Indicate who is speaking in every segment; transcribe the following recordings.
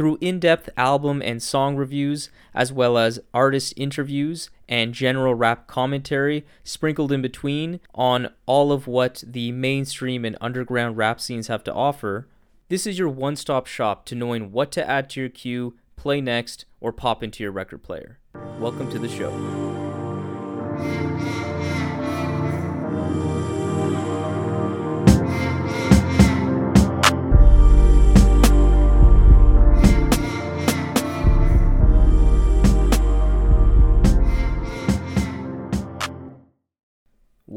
Speaker 1: Through in depth album and song reviews, as well as artist interviews and general rap commentary sprinkled in between on all of what the mainstream and underground rap scenes have to offer, this is your one stop shop to knowing what to add to your queue, play next, or pop into your record player. Welcome to the show.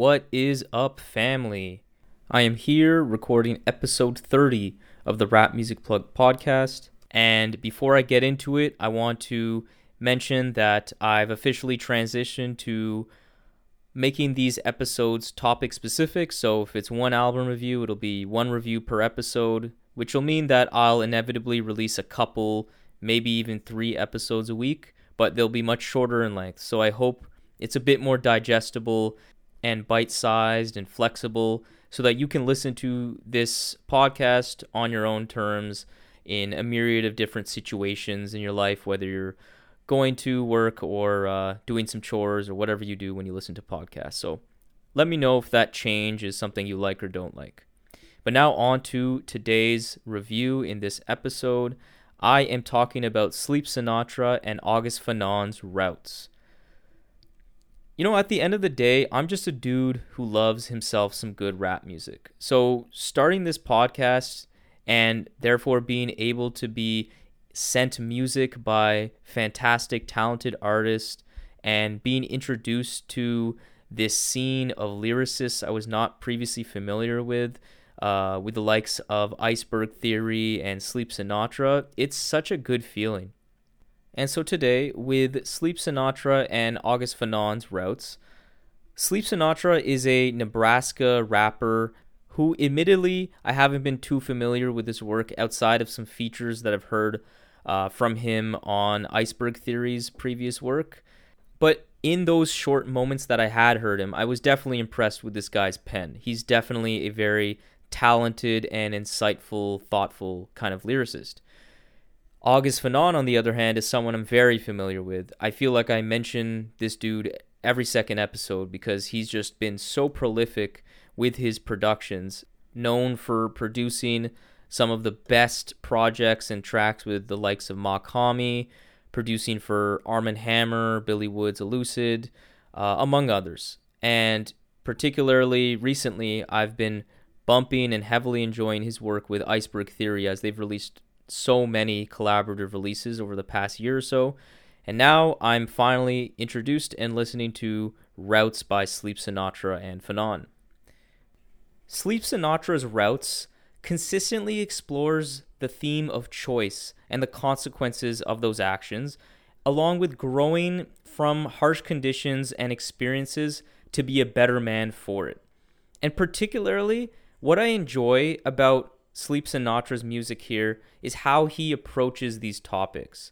Speaker 1: What is up, family? I am here recording episode 30 of the Rap Music Plug podcast. And before I get into it, I want to mention that I've officially transitioned to making these episodes topic specific. So if it's one album review, it'll be one review per episode, which will mean that I'll inevitably release a couple, maybe even three episodes a week, but they'll be much shorter in length. So I hope it's a bit more digestible and bite sized and flexible so that you can listen to this podcast on your own terms in a myriad of different situations in your life, whether you're going to work or uh, doing some chores or whatever you do when you listen to podcasts. So let me know if that change is something you like or don't like. But now, on to today's review in this episode. I am talking about Sleep Sinatra and August Fanon's Routes. You know, at the end of the day, I'm just a dude who loves himself some good rap music. So, starting this podcast and therefore being able to be sent music by fantastic, talented artists and being introduced to this scene of lyricists I was not previously familiar with, uh, with the likes of Iceberg Theory and Sleep Sinatra, it's such a good feeling. And so today, with Sleep Sinatra and August Fanon's routes, Sleep Sinatra is a Nebraska rapper who, admittedly, I haven't been too familiar with his work outside of some features that I've heard uh, from him on Iceberg Theory's previous work. But in those short moments that I had heard him, I was definitely impressed with this guy's pen. He's definitely a very talented and insightful, thoughtful kind of lyricist. August Fanon, on the other hand, is someone I'm very familiar with. I feel like I mention this dude every second episode because he's just been so prolific with his productions, known for producing some of the best projects and tracks with the likes of Mach-Hommy, producing for Armand Hammer, Billy Woods, Elucid, uh, among others. And particularly recently, I've been bumping and heavily enjoying his work with Iceberg Theory as they've released so many collaborative releases over the past year or so. And now I'm finally introduced and listening to Routes by Sleep Sinatra and Fanon. Sleep Sinatra's Routes consistently explores the theme of choice and the consequences of those actions, along with growing from harsh conditions and experiences to be a better man for it. And particularly, what I enjoy about Sleep Sinatra's music here is how he approaches these topics.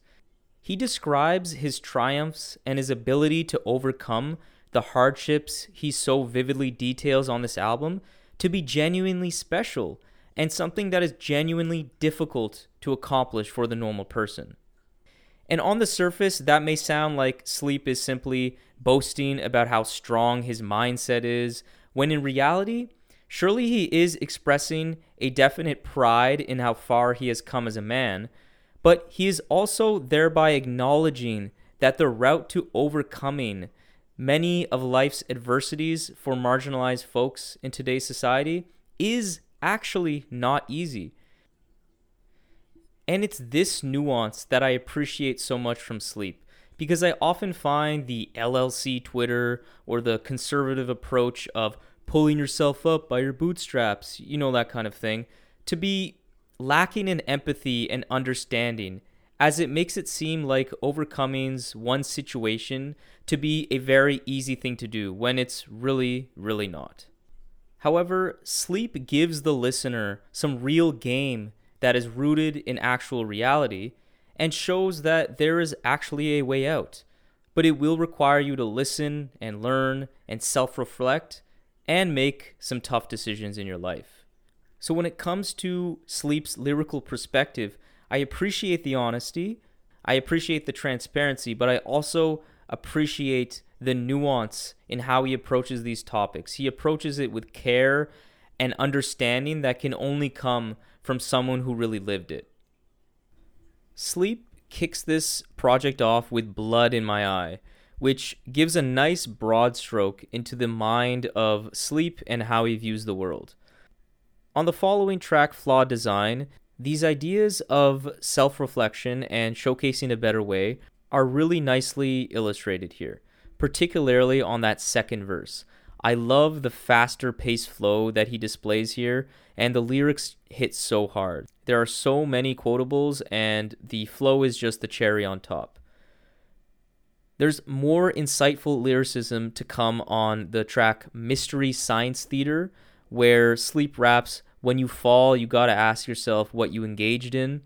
Speaker 1: He describes his triumphs and his ability to overcome the hardships he so vividly details on this album to be genuinely special and something that is genuinely difficult to accomplish for the normal person. And on the surface, that may sound like Sleep is simply boasting about how strong his mindset is, when in reality, Surely he is expressing a definite pride in how far he has come as a man, but he is also thereby acknowledging that the route to overcoming many of life's adversities for marginalized folks in today's society is actually not easy. And it's this nuance that I appreciate so much from sleep because I often find the LLC Twitter or the conservative approach of pulling yourself up by your bootstraps, you know, that kind of thing, to be lacking in empathy and understanding, as it makes it seem like overcoming's one situation to be a very easy thing to do when it's really, really not. However, Sleep gives the listener some real game that is rooted in actual reality and shows that there is actually a way out. But it will require you to listen and learn and self reflect and make some tough decisions in your life. So, when it comes to Sleep's lyrical perspective, I appreciate the honesty, I appreciate the transparency, but I also appreciate the nuance in how he approaches these topics. He approaches it with care and understanding that can only come from someone who really lived it. Sleep kicks this project off with Blood in My Eye, which gives a nice broad stroke into the mind of Sleep and how he views the world. On the following track, Flawed Design, these ideas of self reflection and showcasing a better way are really nicely illustrated here, particularly on that second verse. I love the faster pace flow that he displays here, and the lyrics hit so hard. There are so many quotables, and the flow is just the cherry on top. There's more insightful lyricism to come on the track Mystery Science Theater, where Sleep raps, When you fall, you gotta ask yourself what you engaged in.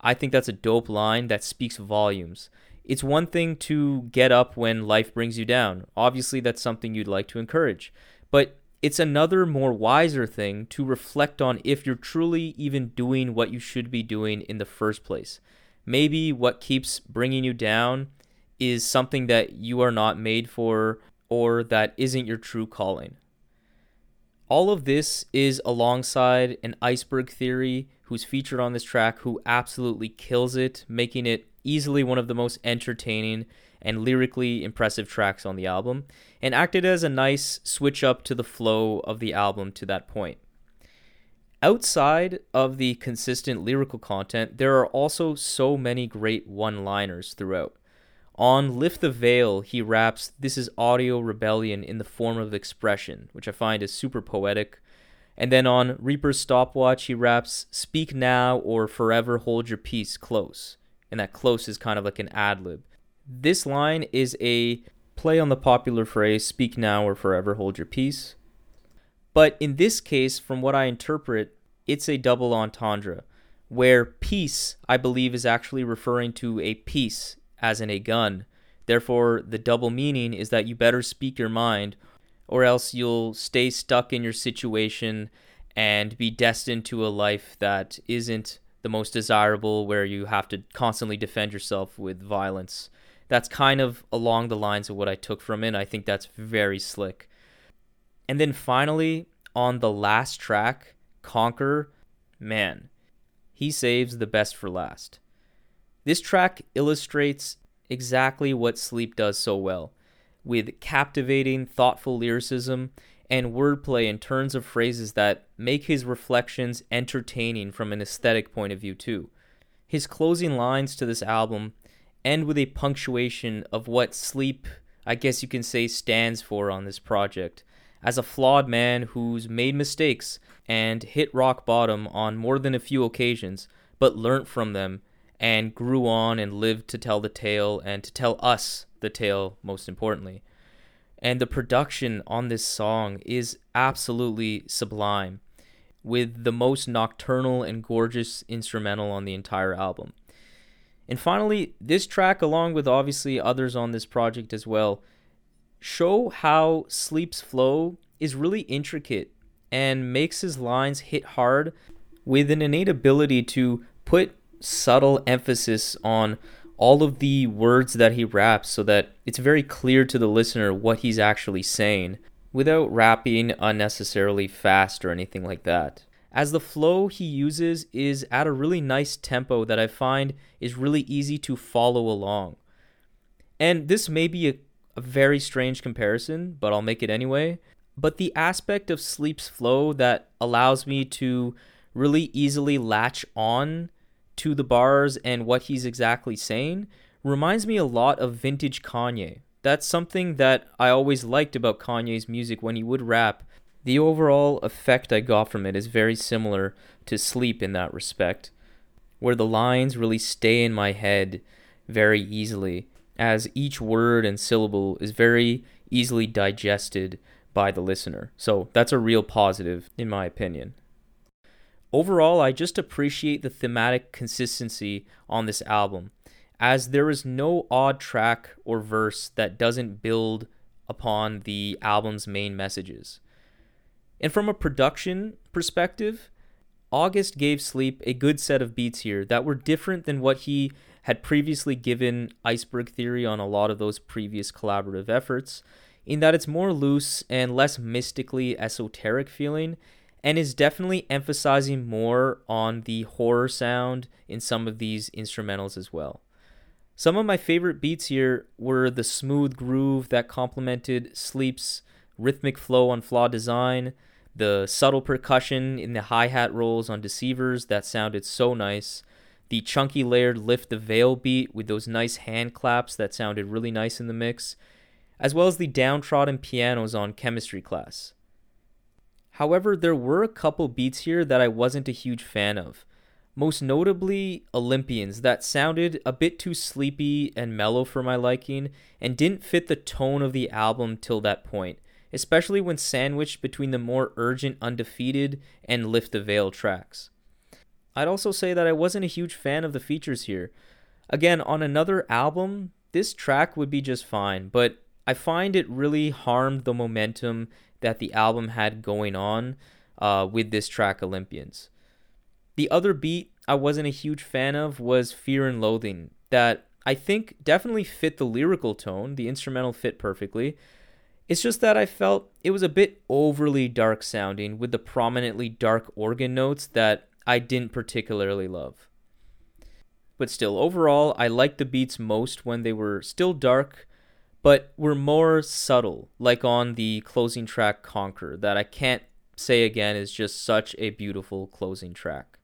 Speaker 1: I think that's a dope line that speaks volumes it's one thing to get up when life brings you down. Obviously, that's something you'd like to encourage. But it's another more wiser thing to reflect on if you're truly even doing what you should be doing in the first place. Maybe what keeps bringing you down is something that you are not made for or that isn't your true calling. All of this is alongside an iceberg theory who's featured on this track who absolutely kills it, making it easily one of the most entertaining and lyrically impressive tracks on the album, and acted as a nice switch up to the flow of the album to that point. Outside of the consistent lyrical content, there are also so many great one liners throughout. On Lift the Veil, he raps, This is audio rebellion in the form of expression, which I find is super poetic. And then on Reaper's Stopwatch, he raps, Speak now or forever hold your peace close and that close is kind of like an ad lib. This line is a play on the popular phrase speak now or forever hold your peace. But in this case, from what I interpret, it's a double entendre, where peace, I believe, is actually referring to a piece, as in a gun. Therefore, the double meaning is that you better speak your mind, or else you'll stay stuck in your situation and be destined to a life that isn't the most desirable, where you have to constantly defend yourself with violence. That's kind of along the lines of what I took from it. I think that's very slick. And then finally, on the last track, Conquer, man, he saves the best for last. This track illustrates exactly what Sleep does so well, with captivating, thoughtful lyricism and wordplay in turns of phrases that make his reflections entertaining from an aesthetic point of view, too. His closing lines to this album end with a punctuation of what sleep, I guess you can say, stands for on this project. As a flawed man who's made mistakes and hit rock bottom on more than a few occasions, but learnt from them and grew on and lived to tell the tale and to tell us the tale, most importantly and the production on this song is absolutely sublime with the most nocturnal and gorgeous instrumental on the entire album. And finally, this track, along with obviously others on this project as well, show how Sleep's flow is really intricate and makes his lines hit hard with an innate ability to put subtle emphasis on all of the words that he raps so that it's very clear to the listener what he's actually saying without rapping unnecessarily fast or anything like that. As the flow he uses is at a really nice tempo that I find is really easy to follow along. And this may be a, a very strange comparison, but I'll make it anyway. But the aspect of Sleep's flow that allows me to really easily latch on to the bars and what he's exactly saying reminds me a lot of vintage Kanye. That's something that I always liked about Kanye's music when he would rap. The overall effect I got from it is very similar to Sleep in that respect, where the lines really stay in my head very easily, as each word and syllable is very easily digested by the listener. So that's a real positive, in my opinion. Overall, I just appreciate the thematic consistency on this album, as there is no odd track or verse that doesn't build upon the album's main messages. And from a production perspective, August gave Sleep a good set of beats here that were different than what he had previously given Iceberg Theory on a lot of those previous collaborative efforts, in that it's more loose and less mystically esoteric feeling, and is definitely emphasizing more on the horror sound in some of these instrumentals as well. Some of my favorite beats here were the smooth groove that complemented Sleep's rhythmic flow on Flawed Design, the subtle percussion in the hi hat rolls on Deceivers that sounded so nice, the chunky layered lift the veil beat with those nice hand claps that sounded really nice in the mix, as well as the downtrodden pianos on Chemistry Class. However, there were a couple beats here that I wasn't a huge fan of. Most notably, Olympians that sounded a bit too sleepy and mellow for my liking and didn't fit the tone of the album till that point especially when sandwiched between the more urgent Undefeated and Lift the Veil tracks. I'd also say that I wasn't a huge fan of the features here. Again, on another album, this track would be just fine, but I find it really harmed the momentum that the album had going on uh, with this track, Olympians. The other beat I wasn't a huge fan of was Fear and Loathing, that I think definitely fit the lyrical tone, the instrumental fit perfectly, it's just that I felt it was a bit overly dark sounding with the prominently dark organ notes that I didn't particularly love. But still, overall, I liked the beats most when they were still dark, but were more subtle, like on the closing track Conquer, that I can't say again is just such a beautiful closing track.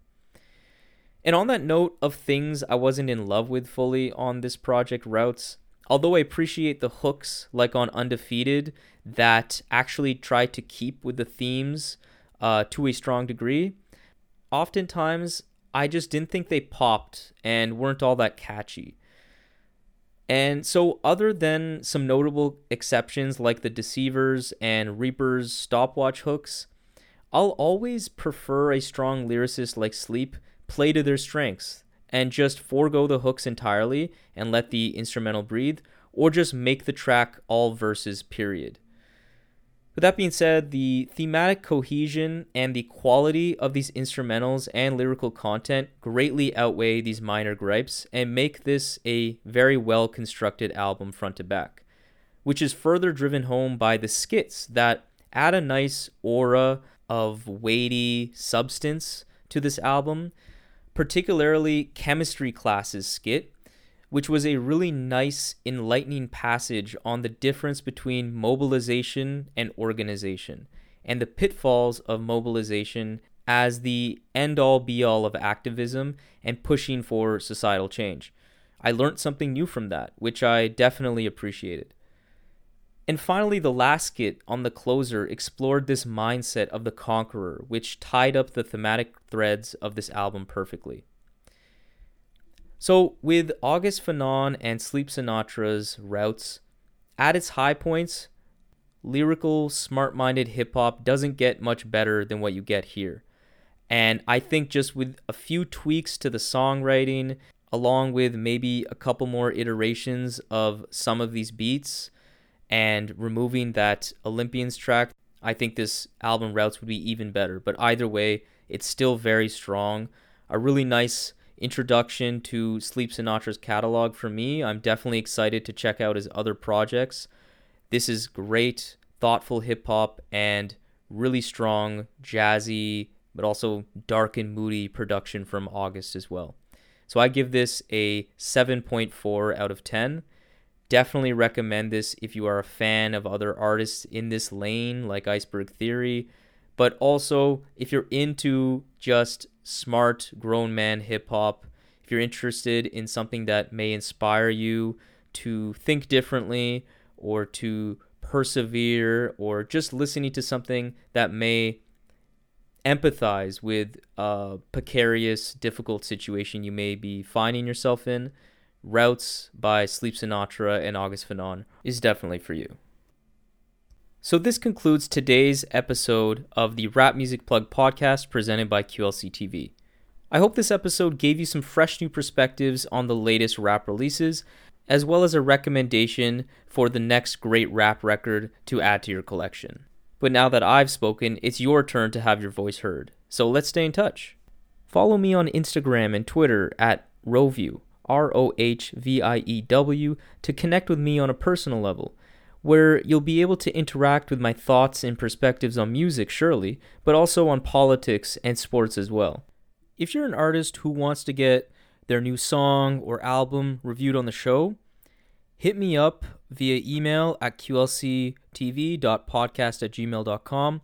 Speaker 1: And on that note of things I wasn't in love with fully on this project routes, although I appreciate the hooks like on Undefeated that actually try to keep with the themes uh, to a strong degree, oftentimes I just didn't think they popped and weren't all that catchy. And so, other than some notable exceptions like the Deceivers and Reaper's stopwatch hooks, I'll always prefer a strong lyricist like Sleep play to their strengths and just forego the hooks entirely and let the instrumental breathe, or just make the track all verses, period. With that being said, the thematic cohesion and the quality of these instrumentals and lyrical content greatly outweigh these minor gripes and make this a very well constructed album front to back, which is further driven home by the skits that add a nice aura of weighty substance to this album particularly chemistry classes skit, which was a really nice, enlightening passage on the difference between mobilization and organization, and the pitfalls of mobilization as the end all be all of activism and pushing for societal change. I learned something new from that, which I definitely appreciated. And finally, the last skit on the closer explored this mindset of the conqueror, which tied up the thematic threads of this album perfectly. So, with August Fanon and Sleep Sinatra's routes, at its high points, lyrical, smart minded hip hop doesn't get much better than what you get here. And I think just with a few tweaks to the songwriting, along with maybe a couple more iterations of some of these beats, and removing that Olympians track, I think this album routes would be even better. But either way, it's still very strong. A really nice introduction to Sleep Sinatra's catalog for me. I'm definitely excited to check out his other projects. This is great, thoughtful hip hop and really strong, jazzy, but also dark and moody production from August as well. So I give this a 7.4 out of 10 definitely recommend this if you are a fan of other artists in this lane like Iceberg Theory, but also if you're into just smart grown man hip hop, if you're interested in something that may inspire you to think differently or to persevere or just listening to something that may empathize with a precarious, difficult situation you may be finding yourself in, Routes by Sleep Sinatra and August Fanon is definitely for you. So, this concludes today's episode of the Rap Music Plug podcast presented by QLC TV. I hope this episode gave you some fresh new perspectives on the latest rap releases, as well as a recommendation for the next great rap record to add to your collection. But now that I've spoken, it's your turn to have your voice heard. So let's stay in touch. Follow me on Instagram and Twitter at Rohview, R O H V I E W, to connect with me on a personal level, where you'll be able to interact with my thoughts and perspectives on music, surely, but also on politics and sports as well. If you're an artist who wants to get their new song or album reviewed on the show, hit me up via email at qlctv.podcast at gmail.com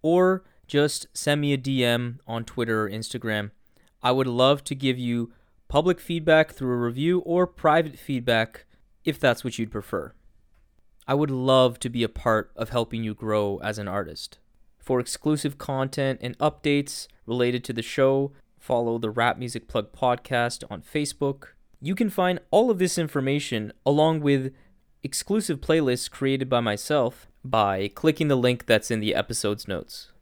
Speaker 1: or just send me a DM on Twitter or Instagram. I would love to give you public feedback through a review or private feedback if that's what you'd prefer. I would love to be a part of helping you grow as an artist. For exclusive content and updates related to the show, follow the Rap Music Plug podcast on Facebook. You can find all of this information along with exclusive playlists created by myself by clicking the link that's in the episode's notes.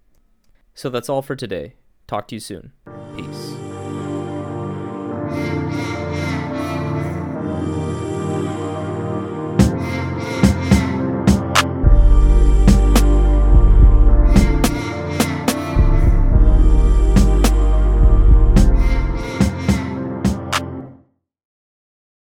Speaker 1: So that's all for today. Talk to you soon. Peace.